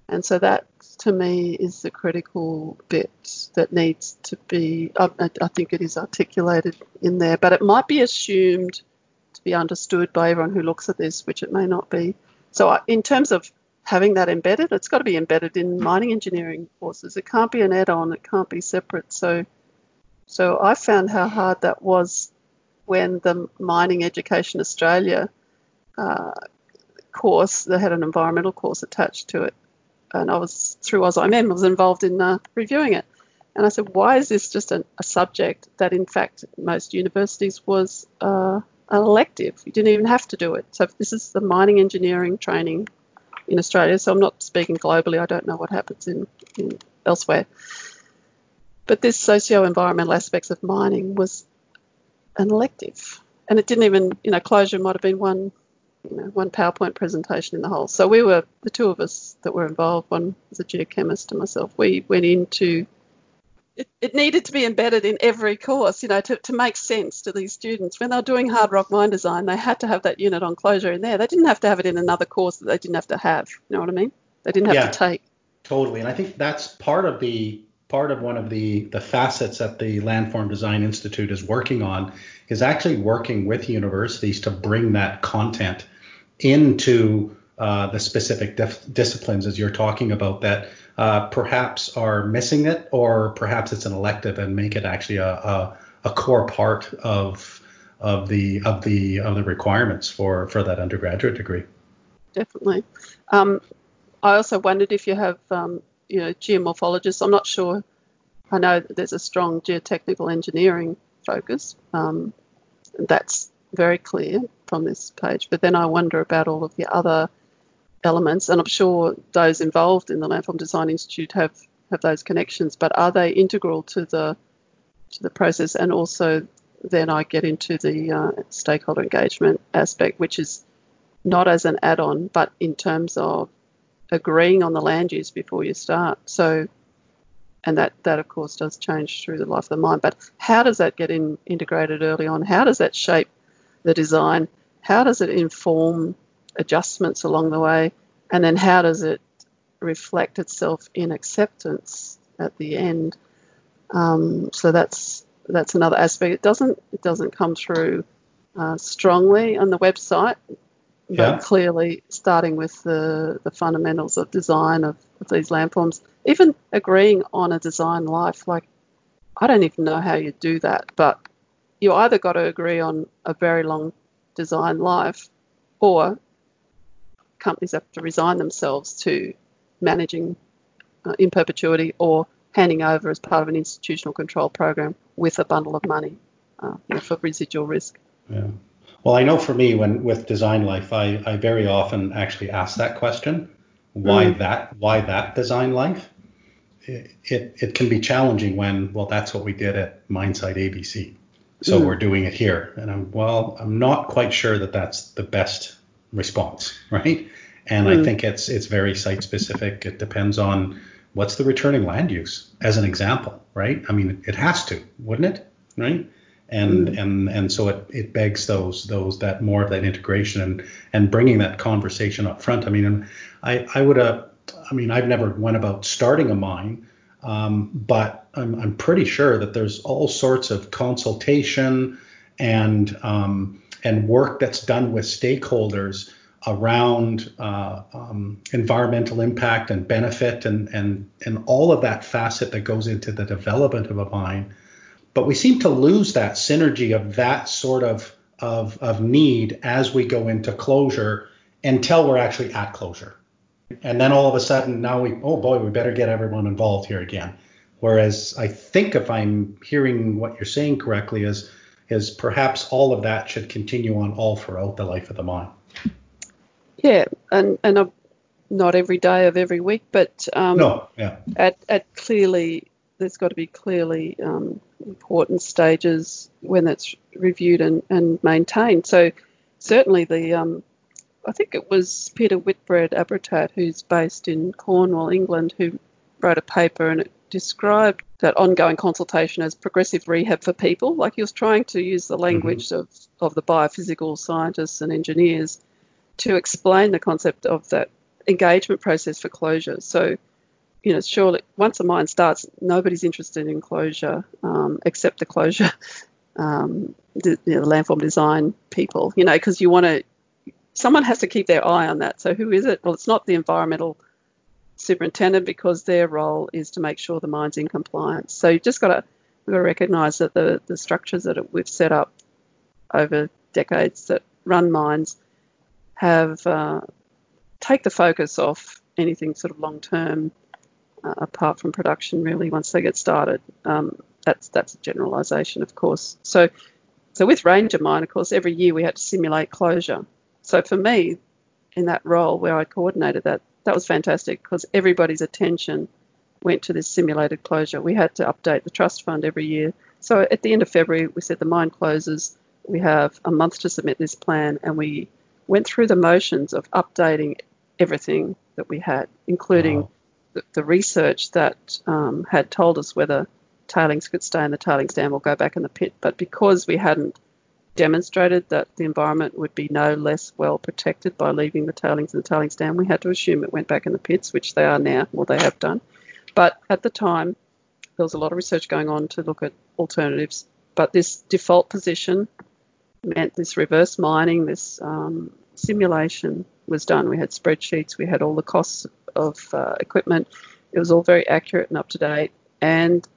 And so that, to me, is the critical bit that needs to be. I, I think it is articulated in there, but it might be assumed to be understood by everyone who looks at this, which it may not be. So, in terms of having that embedded. It's got to be embedded in mining engineering courses. It can't be an add-on. It can't be separate. So, so I found how hard that was when the Mining Education Australia uh, course, they had an environmental course attached to it, and I was through AusIMM, I was involved in uh, reviewing it. And I said, why is this just a, a subject that, in fact, most universities was uh, an elective? You didn't even have to do it. So this is the mining engineering training in Australia. So I'm not speaking globally. I don't know what happens in, in elsewhere. But this socio-environmental aspects of mining was an elective, and it didn't even, you know, closure might have been one you know, one PowerPoint presentation in the whole. So we were the two of us that were involved. One was a geochemist and myself. We went into it, it needed to be embedded in every course, you know, to, to make sense to these students. When they're doing hard rock mine design, they had to have that unit on closure in there. They didn't have to have it in another course that they didn't have to have. You know what I mean? They didn't have yeah, to take. Totally. And I think that's part of the part of one of the the facets that the Landform Design Institute is working on is actually working with universities to bring that content into uh, the specific dif- disciplines as you're talking about that uh, perhaps are missing it or perhaps it's an elective and make it actually a, a, a core part of of the of the of the requirements for for that undergraduate degree. Definitely. Um, I also wondered if you have um, you know geomorphologists. I'm not sure. I know there's a strong geotechnical engineering focus. Um, that's very clear from this page. But then I wonder about all of the other elements, and I'm sure those involved in the Landform Design Institute have have those connections. But are they integral to the to the process? And also, then I get into the uh, stakeholder engagement aspect, which is not as an add-on, but in terms of agreeing on the land use before you start. So, and that that of course does change through the life of the mine. But how does that get in, integrated early on? How does that shape the design? How does it inform adjustments along the way? And then how does it reflect itself in acceptance at the end? Um, so that's that's another aspect. It doesn't it doesn't come through uh, strongly on the website, but yeah. clearly starting with the, the fundamentals of design of, of these landforms, even agreeing on a design life, like I don't even know how you do that, but you either got to agree on a very long design life or companies have to resign themselves to managing uh, in perpetuity or handing over as part of an institutional control program with a bundle of money uh, you know, for residual risk. Yeah. Well, I know for me, when with design life, I, I very often actually ask that question: why mm. that? Why that design life? It, it, it can be challenging when well, that's what we did at Mindsight ABC, so mm. we're doing it here. And I'm well, I'm not quite sure that that's the best response, right? And mm. I think it's it's very site specific. It depends on what's the returning land use, as an example, right? I mean, it has to, wouldn't it, right? And mm. and and so it, it begs those those that more of that integration and and bringing that conversation up front. I mean, I I would have. I mean, I've never went about starting a mine, um, but I'm, I'm pretty sure that there's all sorts of consultation and um, and work that's done with stakeholders around uh, um, environmental impact and benefit and, and, and all of that facet that goes into the development of a mine. But we seem to lose that synergy of that sort of, of, of need as we go into closure until we're actually at closure. And then all of a sudden, now we, oh boy, we better get everyone involved here again. Whereas I think if I'm hearing what you're saying correctly, is is perhaps all of that should continue on all throughout the life of the mine. Yeah, and and not every day of every week, but um, no, yeah. At at clearly, there's got to be clearly um, important stages when it's reviewed and, and maintained. So certainly the um, I think it was Peter Whitbread Abrutat, who's based in Cornwall, England, who wrote a paper and it described that ongoing consultation as progressive rehab for people. Like he was trying to use the language mm-hmm. of, of the biophysical scientists and engineers to explain the concept of that engagement process for closure. So, you know, surely once a mine starts, nobody's interested in closure um, except the closure, (laughs) um, the, you know, the landform design people, you know, because you want to someone has to keep their eye on that. So who is it? Well, it's not the environmental superintendent because their role is to make sure the mine's in compliance. So you've just got to, got to recognise that the, the structures that we've set up over decades that run mines have uh, take the focus off anything sort of long term uh, apart from production really once they get started. Um, that's that's a generalisation, of course. So so with Ranger Mine, of course, every year we had to simulate closure. So for me, in that role where I coordinated that, that was fantastic because everybody's attention went to this simulated closure. We had to update the trust fund every year. So at the end of February, we said the mine closes. We have a month to submit this plan, and we went through the motions of updating everything that we had, including wow. the, the, research that um, had told us whether tailings could stay in the tailings dam or go back in the pit. But because we hadn't demonstrated that the environment would be no less well protected by leaving the tailings in the tailings dam, we had to assume it went back in the pits, which they are now, or they have done. But at the time, there was a lot of research going on to look at alternatives. But this default position meant this reverse mining, this um, simulation was done. We had spreadsheets, we had all the costs of uh, equipment. It was all very accurate and up to date. And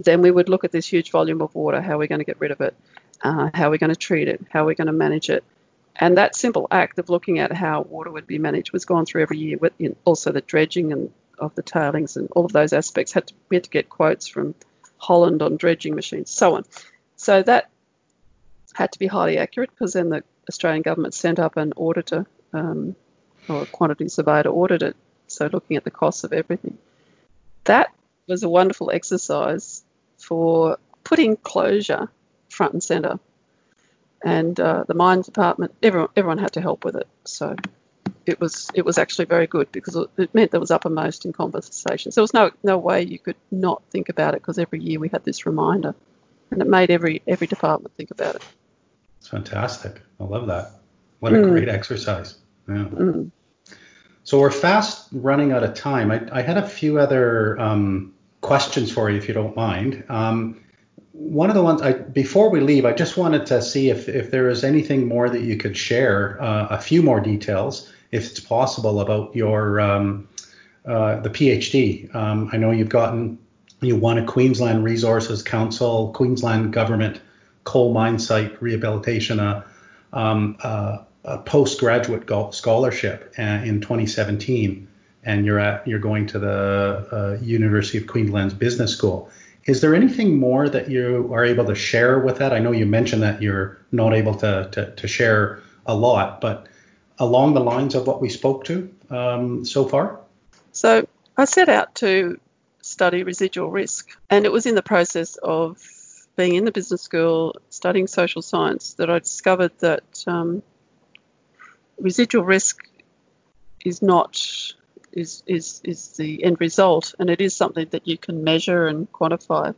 then we would look at this huge volume of water. How are we going to get rid of it? Uh, how are we going to treat it? How are we going to manage it? And that simple act of looking at how water would be managed was gone through every year. With you know, also the dredging and of the tailings and all of those aspects had to we had to get quotes from Holland on dredging machines, so on. So that had to be highly accurate because then the Australian government sent up an auditor um, or a quantity surveyor to audit it. So looking at the costs of everything. That was a wonderful exercise for putting closure front and centre. And uh, the mines department, everyone, everyone had to help with it. So it was it was actually very good because it meant there was uppermost in conversations. There was no no way you could not think about it because every year we had this reminder, and it made every every department think about it. It's fantastic. I love that. What a mm. great exercise. Yeah. Mm. So we're fast running out of time. I, I had a few other um, questions for you, if you don't mind. Um, one of the ones I before we leave, I just wanted to see if if there is anything more that you could share, uh, a few more details, if it's possible, about your um, uh, the PhD. Um, I know you've gotten you won a Queensland Resources Council, Queensland Government Coal Mine Site Rehabilitation, uh, um, uh, a postgraduate scholarship uh, in 2017, and you're at you're going to the uh, University of Queensland's Business School. Is there anything more that you are able to share with that? I know you mentioned that you're not able to, to, to share a lot, but along the lines of what we spoke to um, so far? So I set out to study residual risk, and it was in the process of being in the business school, studying social science, that I discovered that um, residual risk is not is is is the end result, and it is something that you can measure and quantify.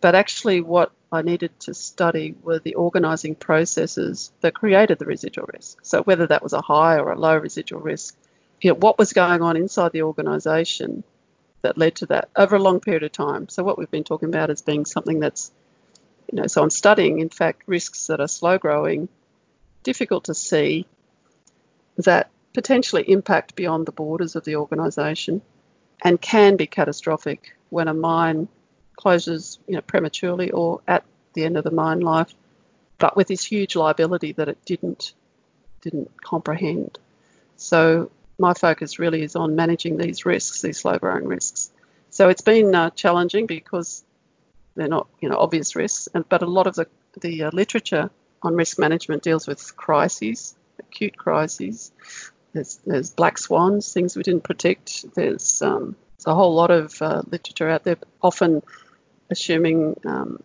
But actually, what I needed to study were the organising processes that created the residual risk. So whether that was a high or a low residual risk, you know, what was going on inside the organisation that led to that over a long period of time. So what we've been talking about as being something that's, you know, so I'm studying in fact risks that are slow growing, difficult to see, that potentially impact beyond the borders of the organisation and can be catastrophic when a mine closes you know, prematurely or at the end of the mine life, but with this huge liability that it didn't didn't comprehend. So my focus really is on managing these risks, these slow growing risks. So it's been uh, challenging because they're not you know obvious risks, but a lot of the the uh, literature on risk management deals with crises, acute crises, there's, there's black swans, things we didn't predict. There's, um, there's a whole lot of uh, literature out there, often assuming um,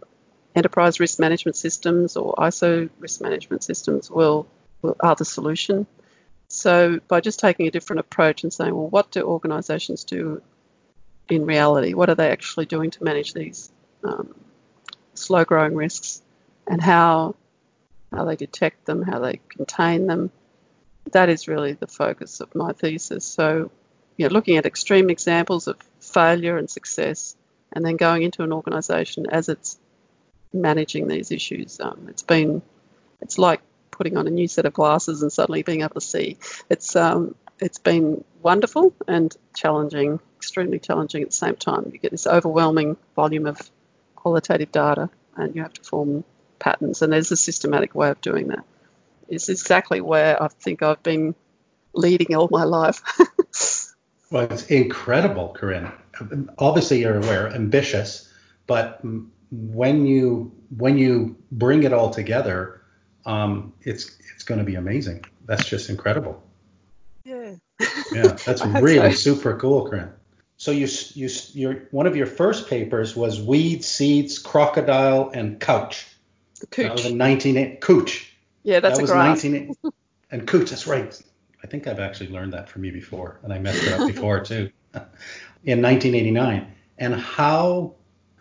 enterprise risk management systems or ISO risk management systems will, will are the solution. So by just taking a different approach and saying, well, what do organisations do in reality? What are they actually doing to manage these um, slow-growing risks, and how how they detect them, how they contain them, that is really the focus of my thesis. So, you know, looking at extreme examples of failure and success, and then going into an organisation as it's managing these issues. Um, it's been, it's like putting on a new set of glasses and suddenly being able to see. It's um, it's been wonderful and challenging, extremely challenging at the same time. You get this overwhelming volume of qualitative data, and you have to form patterns. And there's a systematic way of doing that. It's exactly where I think I've been leading all my life. (laughs) well, it's incredible, Corinne. Obviously, you're aware, ambitious, but when you when you bring it all together, um, it's it's going to be amazing. That's just incredible. Yeah. yeah, that's (laughs) really so. super cool, Corinne. So you you your one of your first papers was weed, seeds, crocodile, and couch. Cooch. That was in 19 Cooch. Yeah, that's that a was grass. 19 and Cooch. That's right. I think I've actually learned that from you before, and I messed it up (laughs) before too. in 1989. And how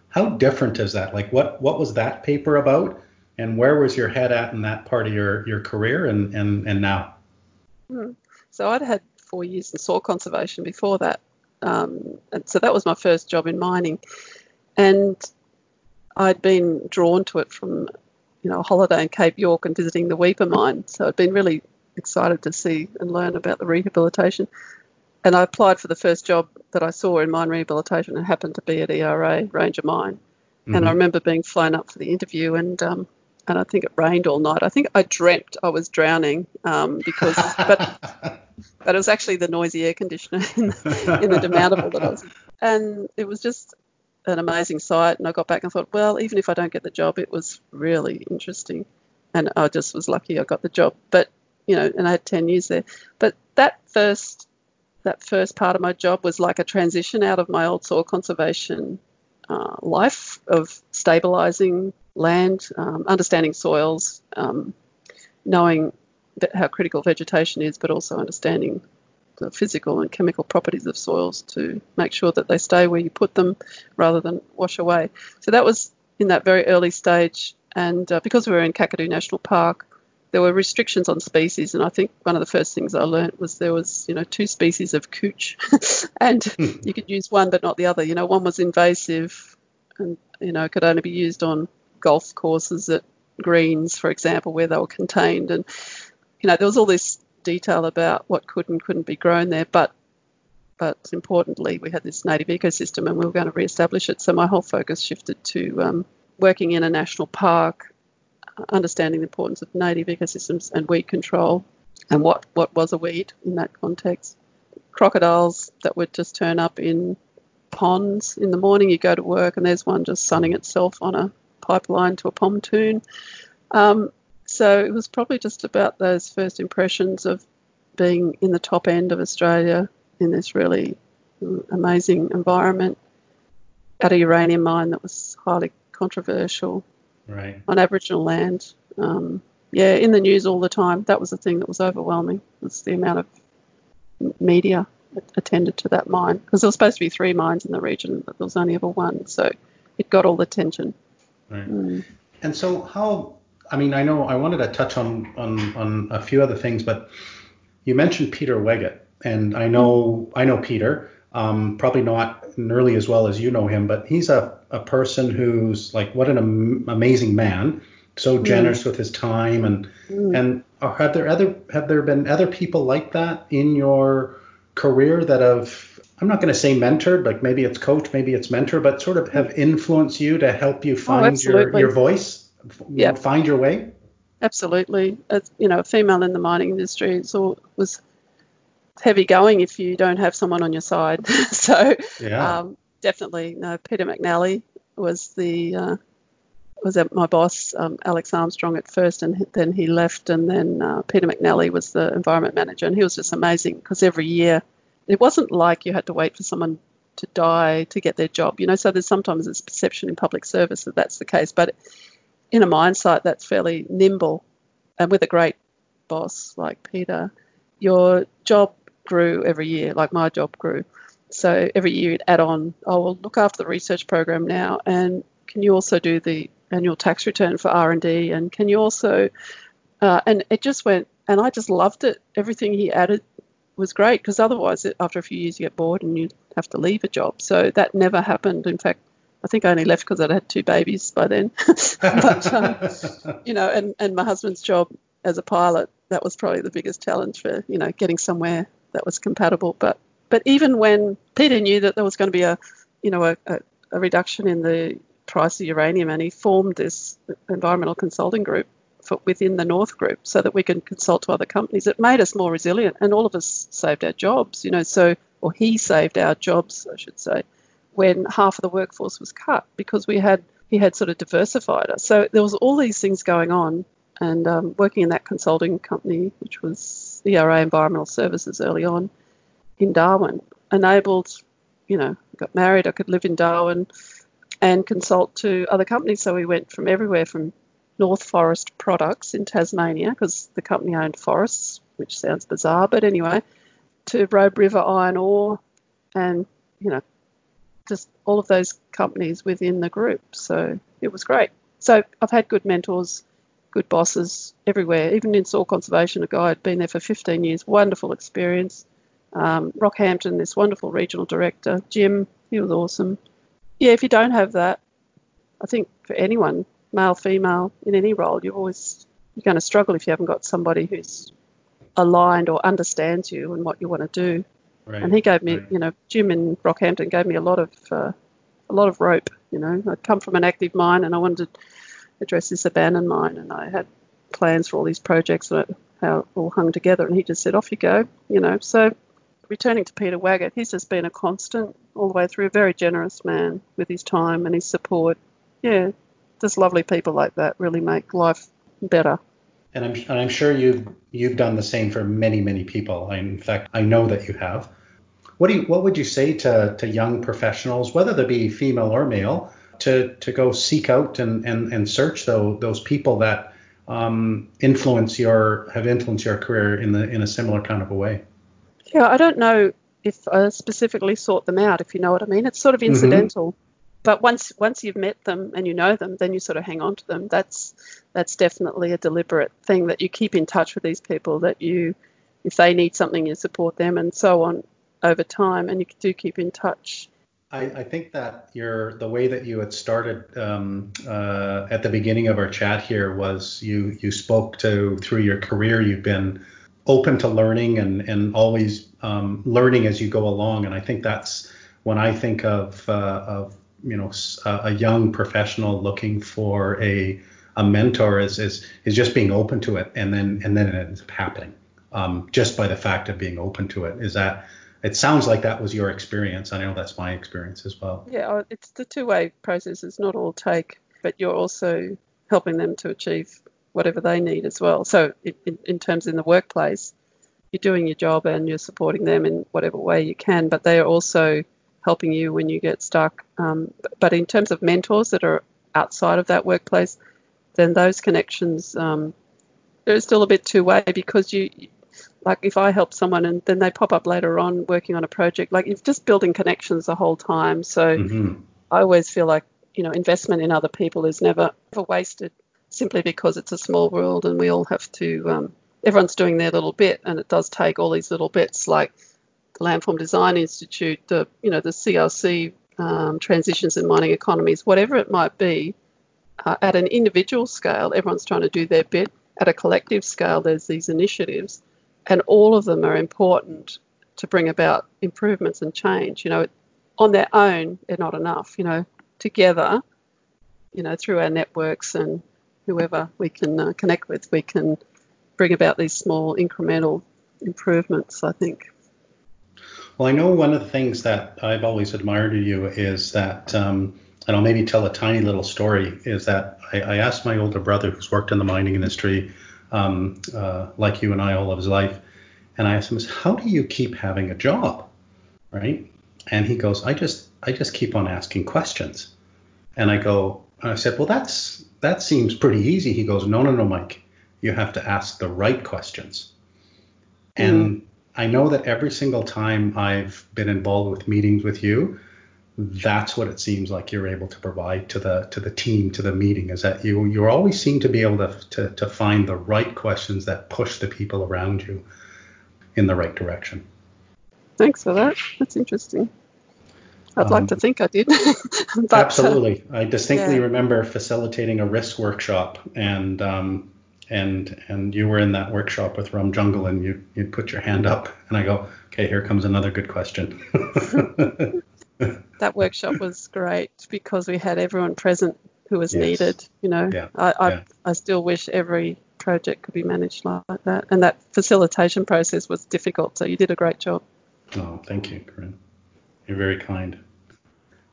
how different is that? Like, what what was that paper about, and where was your head at in that part of your your career, and and and now? Hmm. So I'd had four years in soil conservation before that, um, and so that was my first job in mining, and I'd been drawn to it from you know a holiday in Cape York and visiting the Weipa mine. So I'd been really excited to see and learn about the rehabilitation. And I applied for the first job that I saw in mine rehabilitation. It happened to be at ERA Ranger Mine, mm-hmm. and I mm-hmm. remember being flown up for the interview and. Um, and I think it rained all night. I think I dreamt I was drowning um, because, but but it was actually the noisy air conditioner (laughs) in, in the demountable that I was. And it was just an amazing site. And I got back and thought, well, even if I don't get the job, it was really interesting. And I just was lucky I got the job. But you know, and I had 10 years there. But that first that first part of my job was like a transition out of my old soil conservation uh, life of stabilizing land, um, understanding soils, um, knowing how critical vegetation is, but also understanding the physical and chemical properties of soils to make sure that they stay where you put them rather than wash away. So that was in that very early stage. And uh, because we were in Kakadu National Park, there were restrictions on species, and I think one of the first things I learned was there was, you know, two species of cooch, (laughs) and you could use one but not the other. You know, one was invasive, and you know, could only be used on golf courses at greens, for example, where they were contained, and you know, there was all this detail about what could and couldn't be grown there, but but importantly, we had this native ecosystem and we were going to re-establish it. So my whole focus shifted to um, working in a national park, understanding the importance of native ecosystems and weed control, and what what was a weed in that context. Crocodiles that would just turn up in ponds in the morning. You go to work and there's one just sunning itself on a pipeline to a pontoon. Um, so it was probably just about those first impressions of being in the top end of Australia in this really amazing environment at a uranium mine that was highly controversial right. on Aboriginal land. Um, yeah, in the news all the time. That was the thing that was overwhelming. Was the amount of media that attended to that mine because there was supposed to be three mines in the region, but there was only ever one. So it got all the attention. Right. Mm. And so how I mean, I know I wanted to touch on on on a few other things, but you mentioned Peter Waggitt, and I know I know Peter. Um, probably not nearly as well as you know him, but he's a, a person who's like what an am- amazing man, so mm. generous with his time, and mm. and have there other have there been other people like that in your career that have I'm not going to say mentored, like maybe it's coach, maybe it's mentor, but sort of have influenced you to help you oh, find oh, your your voice? Yeah. find your way? Absolutely. As, you know, a female in the mining industry all, was heavy going if you don't have someone on your side. (laughs) so yeah. um, definitely, no. Peter McNally was the uh, was my boss, um, Alex Armstrong at first, and then he left, and then uh, Peter McNally was the environment manager, and he was just amazing because every year it wasn't like you had to wait for someone to die to get their job, you know. So there's sometimes this perception in public service that that's the case, but in a mine site that's fairly nimble and with a great boss like Peter, your job grew every year, like my job grew. So every year you'd add on, oh, well, look after the research program now, and can you also do the annual tax return for R&D, and can you also, uh, and it just went, and I just loved it. Everything he added was great because otherwise, after a few years, you get bored and you have to leave a job. So that never happened. In fact, I think I only left because I'd had two babies by then. (laughs) but um, (laughs) you know, and, and my husband's job as a pilot, that was probably the biggest challenge for you know getting somewhere that was compatible. But but even when Peter knew that there was going to be a you know a, a, a reduction in the price of uranium, and he formed this environmental consulting group for, within the North Group so that we can consult to other companies. It made us more resilient, and all of us saved our jobs. You know, so or he saved our jobs, I should say, when half of the workforce was cut because we had he had sort of diversified us. So there was all these things going on, and um, working in that consulting company, which was ERA Environmental Services early on in Darwin, enabled, you know, got married, I could live in Darwin and consult to other companies. So we went from everywhere from North Forest Products in Tasmania, because the company owned forests, which sounds bizarre, but anyway, to Robe River Iron Ore and, you know, just all of those companies within the group. So it was great. So I've had good mentors, good bosses everywhere, even in soil conservation. A guy had been there for 15 years, wonderful experience. Um, Rockhampton, this wonderful regional director, Jim, he was awesome. Yeah, if you don't have that, I think for anyone, male, female, in any role, you're always you're going to struggle if you haven't got somebody who's aligned or understands you and what you want to do. Right, and he gave me, right. you know, Jim in Rockhampton gave me a lot of uh, a lot of rope. You know, I'd come from an active mine and I wanted to address this abandoned mine, and I had plans for all these projects and how it all hung together. And he just said, "Off you go," you know. So, returning to Peter Waggitt, he's just been a constant all the way through. A very generous man with his time and his support. Yeah, just lovely people like that really make life better and I'm and I'm sure you've you've done the same for many many people. I, in fact, I know that you have. What do you, what would you say to, to young professionals, whether they be female or male, to, to go seek out and, and, and search those, those people that um, influence your have influenced your career in the in a similar kind of a way? Yeah, I don't know if I specifically sought them out, if you know what I mean. It's sort of mm-hmm. incidental. Mm-hmm. But once once you've met them and you know them, then you sort of hang on to them. That's that's definitely a deliberate thing that you keep in touch with these people. That you, if they need something, you support them, and so on over time, and you do keep in touch. I, I think that your the way that you had started um, uh, at the beginning of our chat here was you you spoke to through your career you've been open to learning and and always um, learning as you go along, and I think that's when I think of uh, of you know a young professional looking for a a mentor is is is just being open to it and then and then it ends up happening um, just by the fact of being open to it is that it sounds like that was your experience. I know that's my experience as well. Yeah, oh, it's the two-way process. It's not all take, but you're also helping them to achieve whatever they need as well. So in, in terms in the workplace, you're doing your job and you're supporting them in whatever way you can, but they are also helping you when you get stuck. Um, but in terms of mentors that are outside of that workplace, then those connections um, they're still a bit two-way because you like if I help someone and then they pop up later on working on a project, like you're just building connections the whole time. So mm-hmm. I always feel like you know investment in other people is never, ever wasted simply because it's a small world and we all have to. Um, everyone's doing their little bit, and it does take all these little bits like the Landform Design Institute, the you know the CRC um, transitions in mining economies, whatever it might be. Uh, at an individual scale, everyone's trying to do their bit. At a collective scale, there's these initiatives and all of them are important to bring about improvements and change. You know, on their own, they're not enough. You know, together, you know, through our networks and whoever we can uh, connect with, we can bring about these small incremental improvements. I think. Well, I know one of the things that I've always admired of you is that, um, and I'll maybe tell a tiny little story, is that I, I asked my older brother, who's worked in the mining industry um, uh, like you and I all of his life. And I asked him, how do you keep having a job? Right? And he goes, I just I just keep on asking questions. And I go, and I said, well, that's that seems pretty easy. He goes, no, no, no, Mike, you have to ask the right questions. Mm. And I know that every single time I've been involved with meetings with you, that's what it seems like you're able to provide to the to the team to the meeting is that you you always seem to be able to, to to find the right questions that push the people around you in the right direction. Thanks for that. That's interesting. I'd um, like to think i did. (laughs) But, uh, absolutely. I distinctly yeah. remember facilitating a risk workshop and um, and and you were in that workshop with Rum Jungle, and you you put your hand up, and I go, okay, here comes another good question. (laughs) that workshop (laughs) was great because we had everyone present who was yes. needed. You know, yeah. I I, yeah. I still wish every project could be managed like that, and that facilitation process was difficult. So you did a great job. Oh, thank you, Corinne. You're very kind.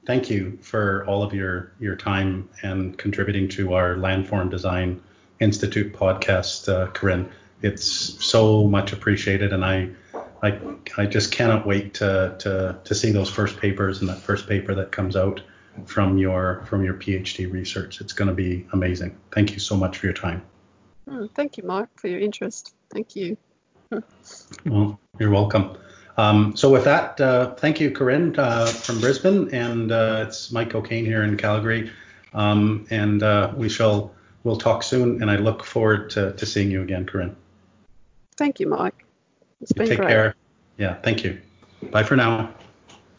Thank you for all of your your time and contributing to our Landform Design Institute podcast, uh, Corinne. It's so much appreciated, and I, I, I just cannot wait to, to to see those first papers and that first paper that comes out from your from your PhD research. It's going to be amazing. Thank you so much for your time. Mm, thank you, Mark, for your interest. Thank you. (laughs) well, you're welcome. Um, so with that, uh, thank you, Corinne uh, from Brisbane, and uh, it's Mike O'Kane here in Calgary, um, and uh, we shall we'll talk soon. And I look forward to, to seeing you again, Corinne. Thank you, Mike. It's been Take great. care. Yeah, thank you. Bye for now.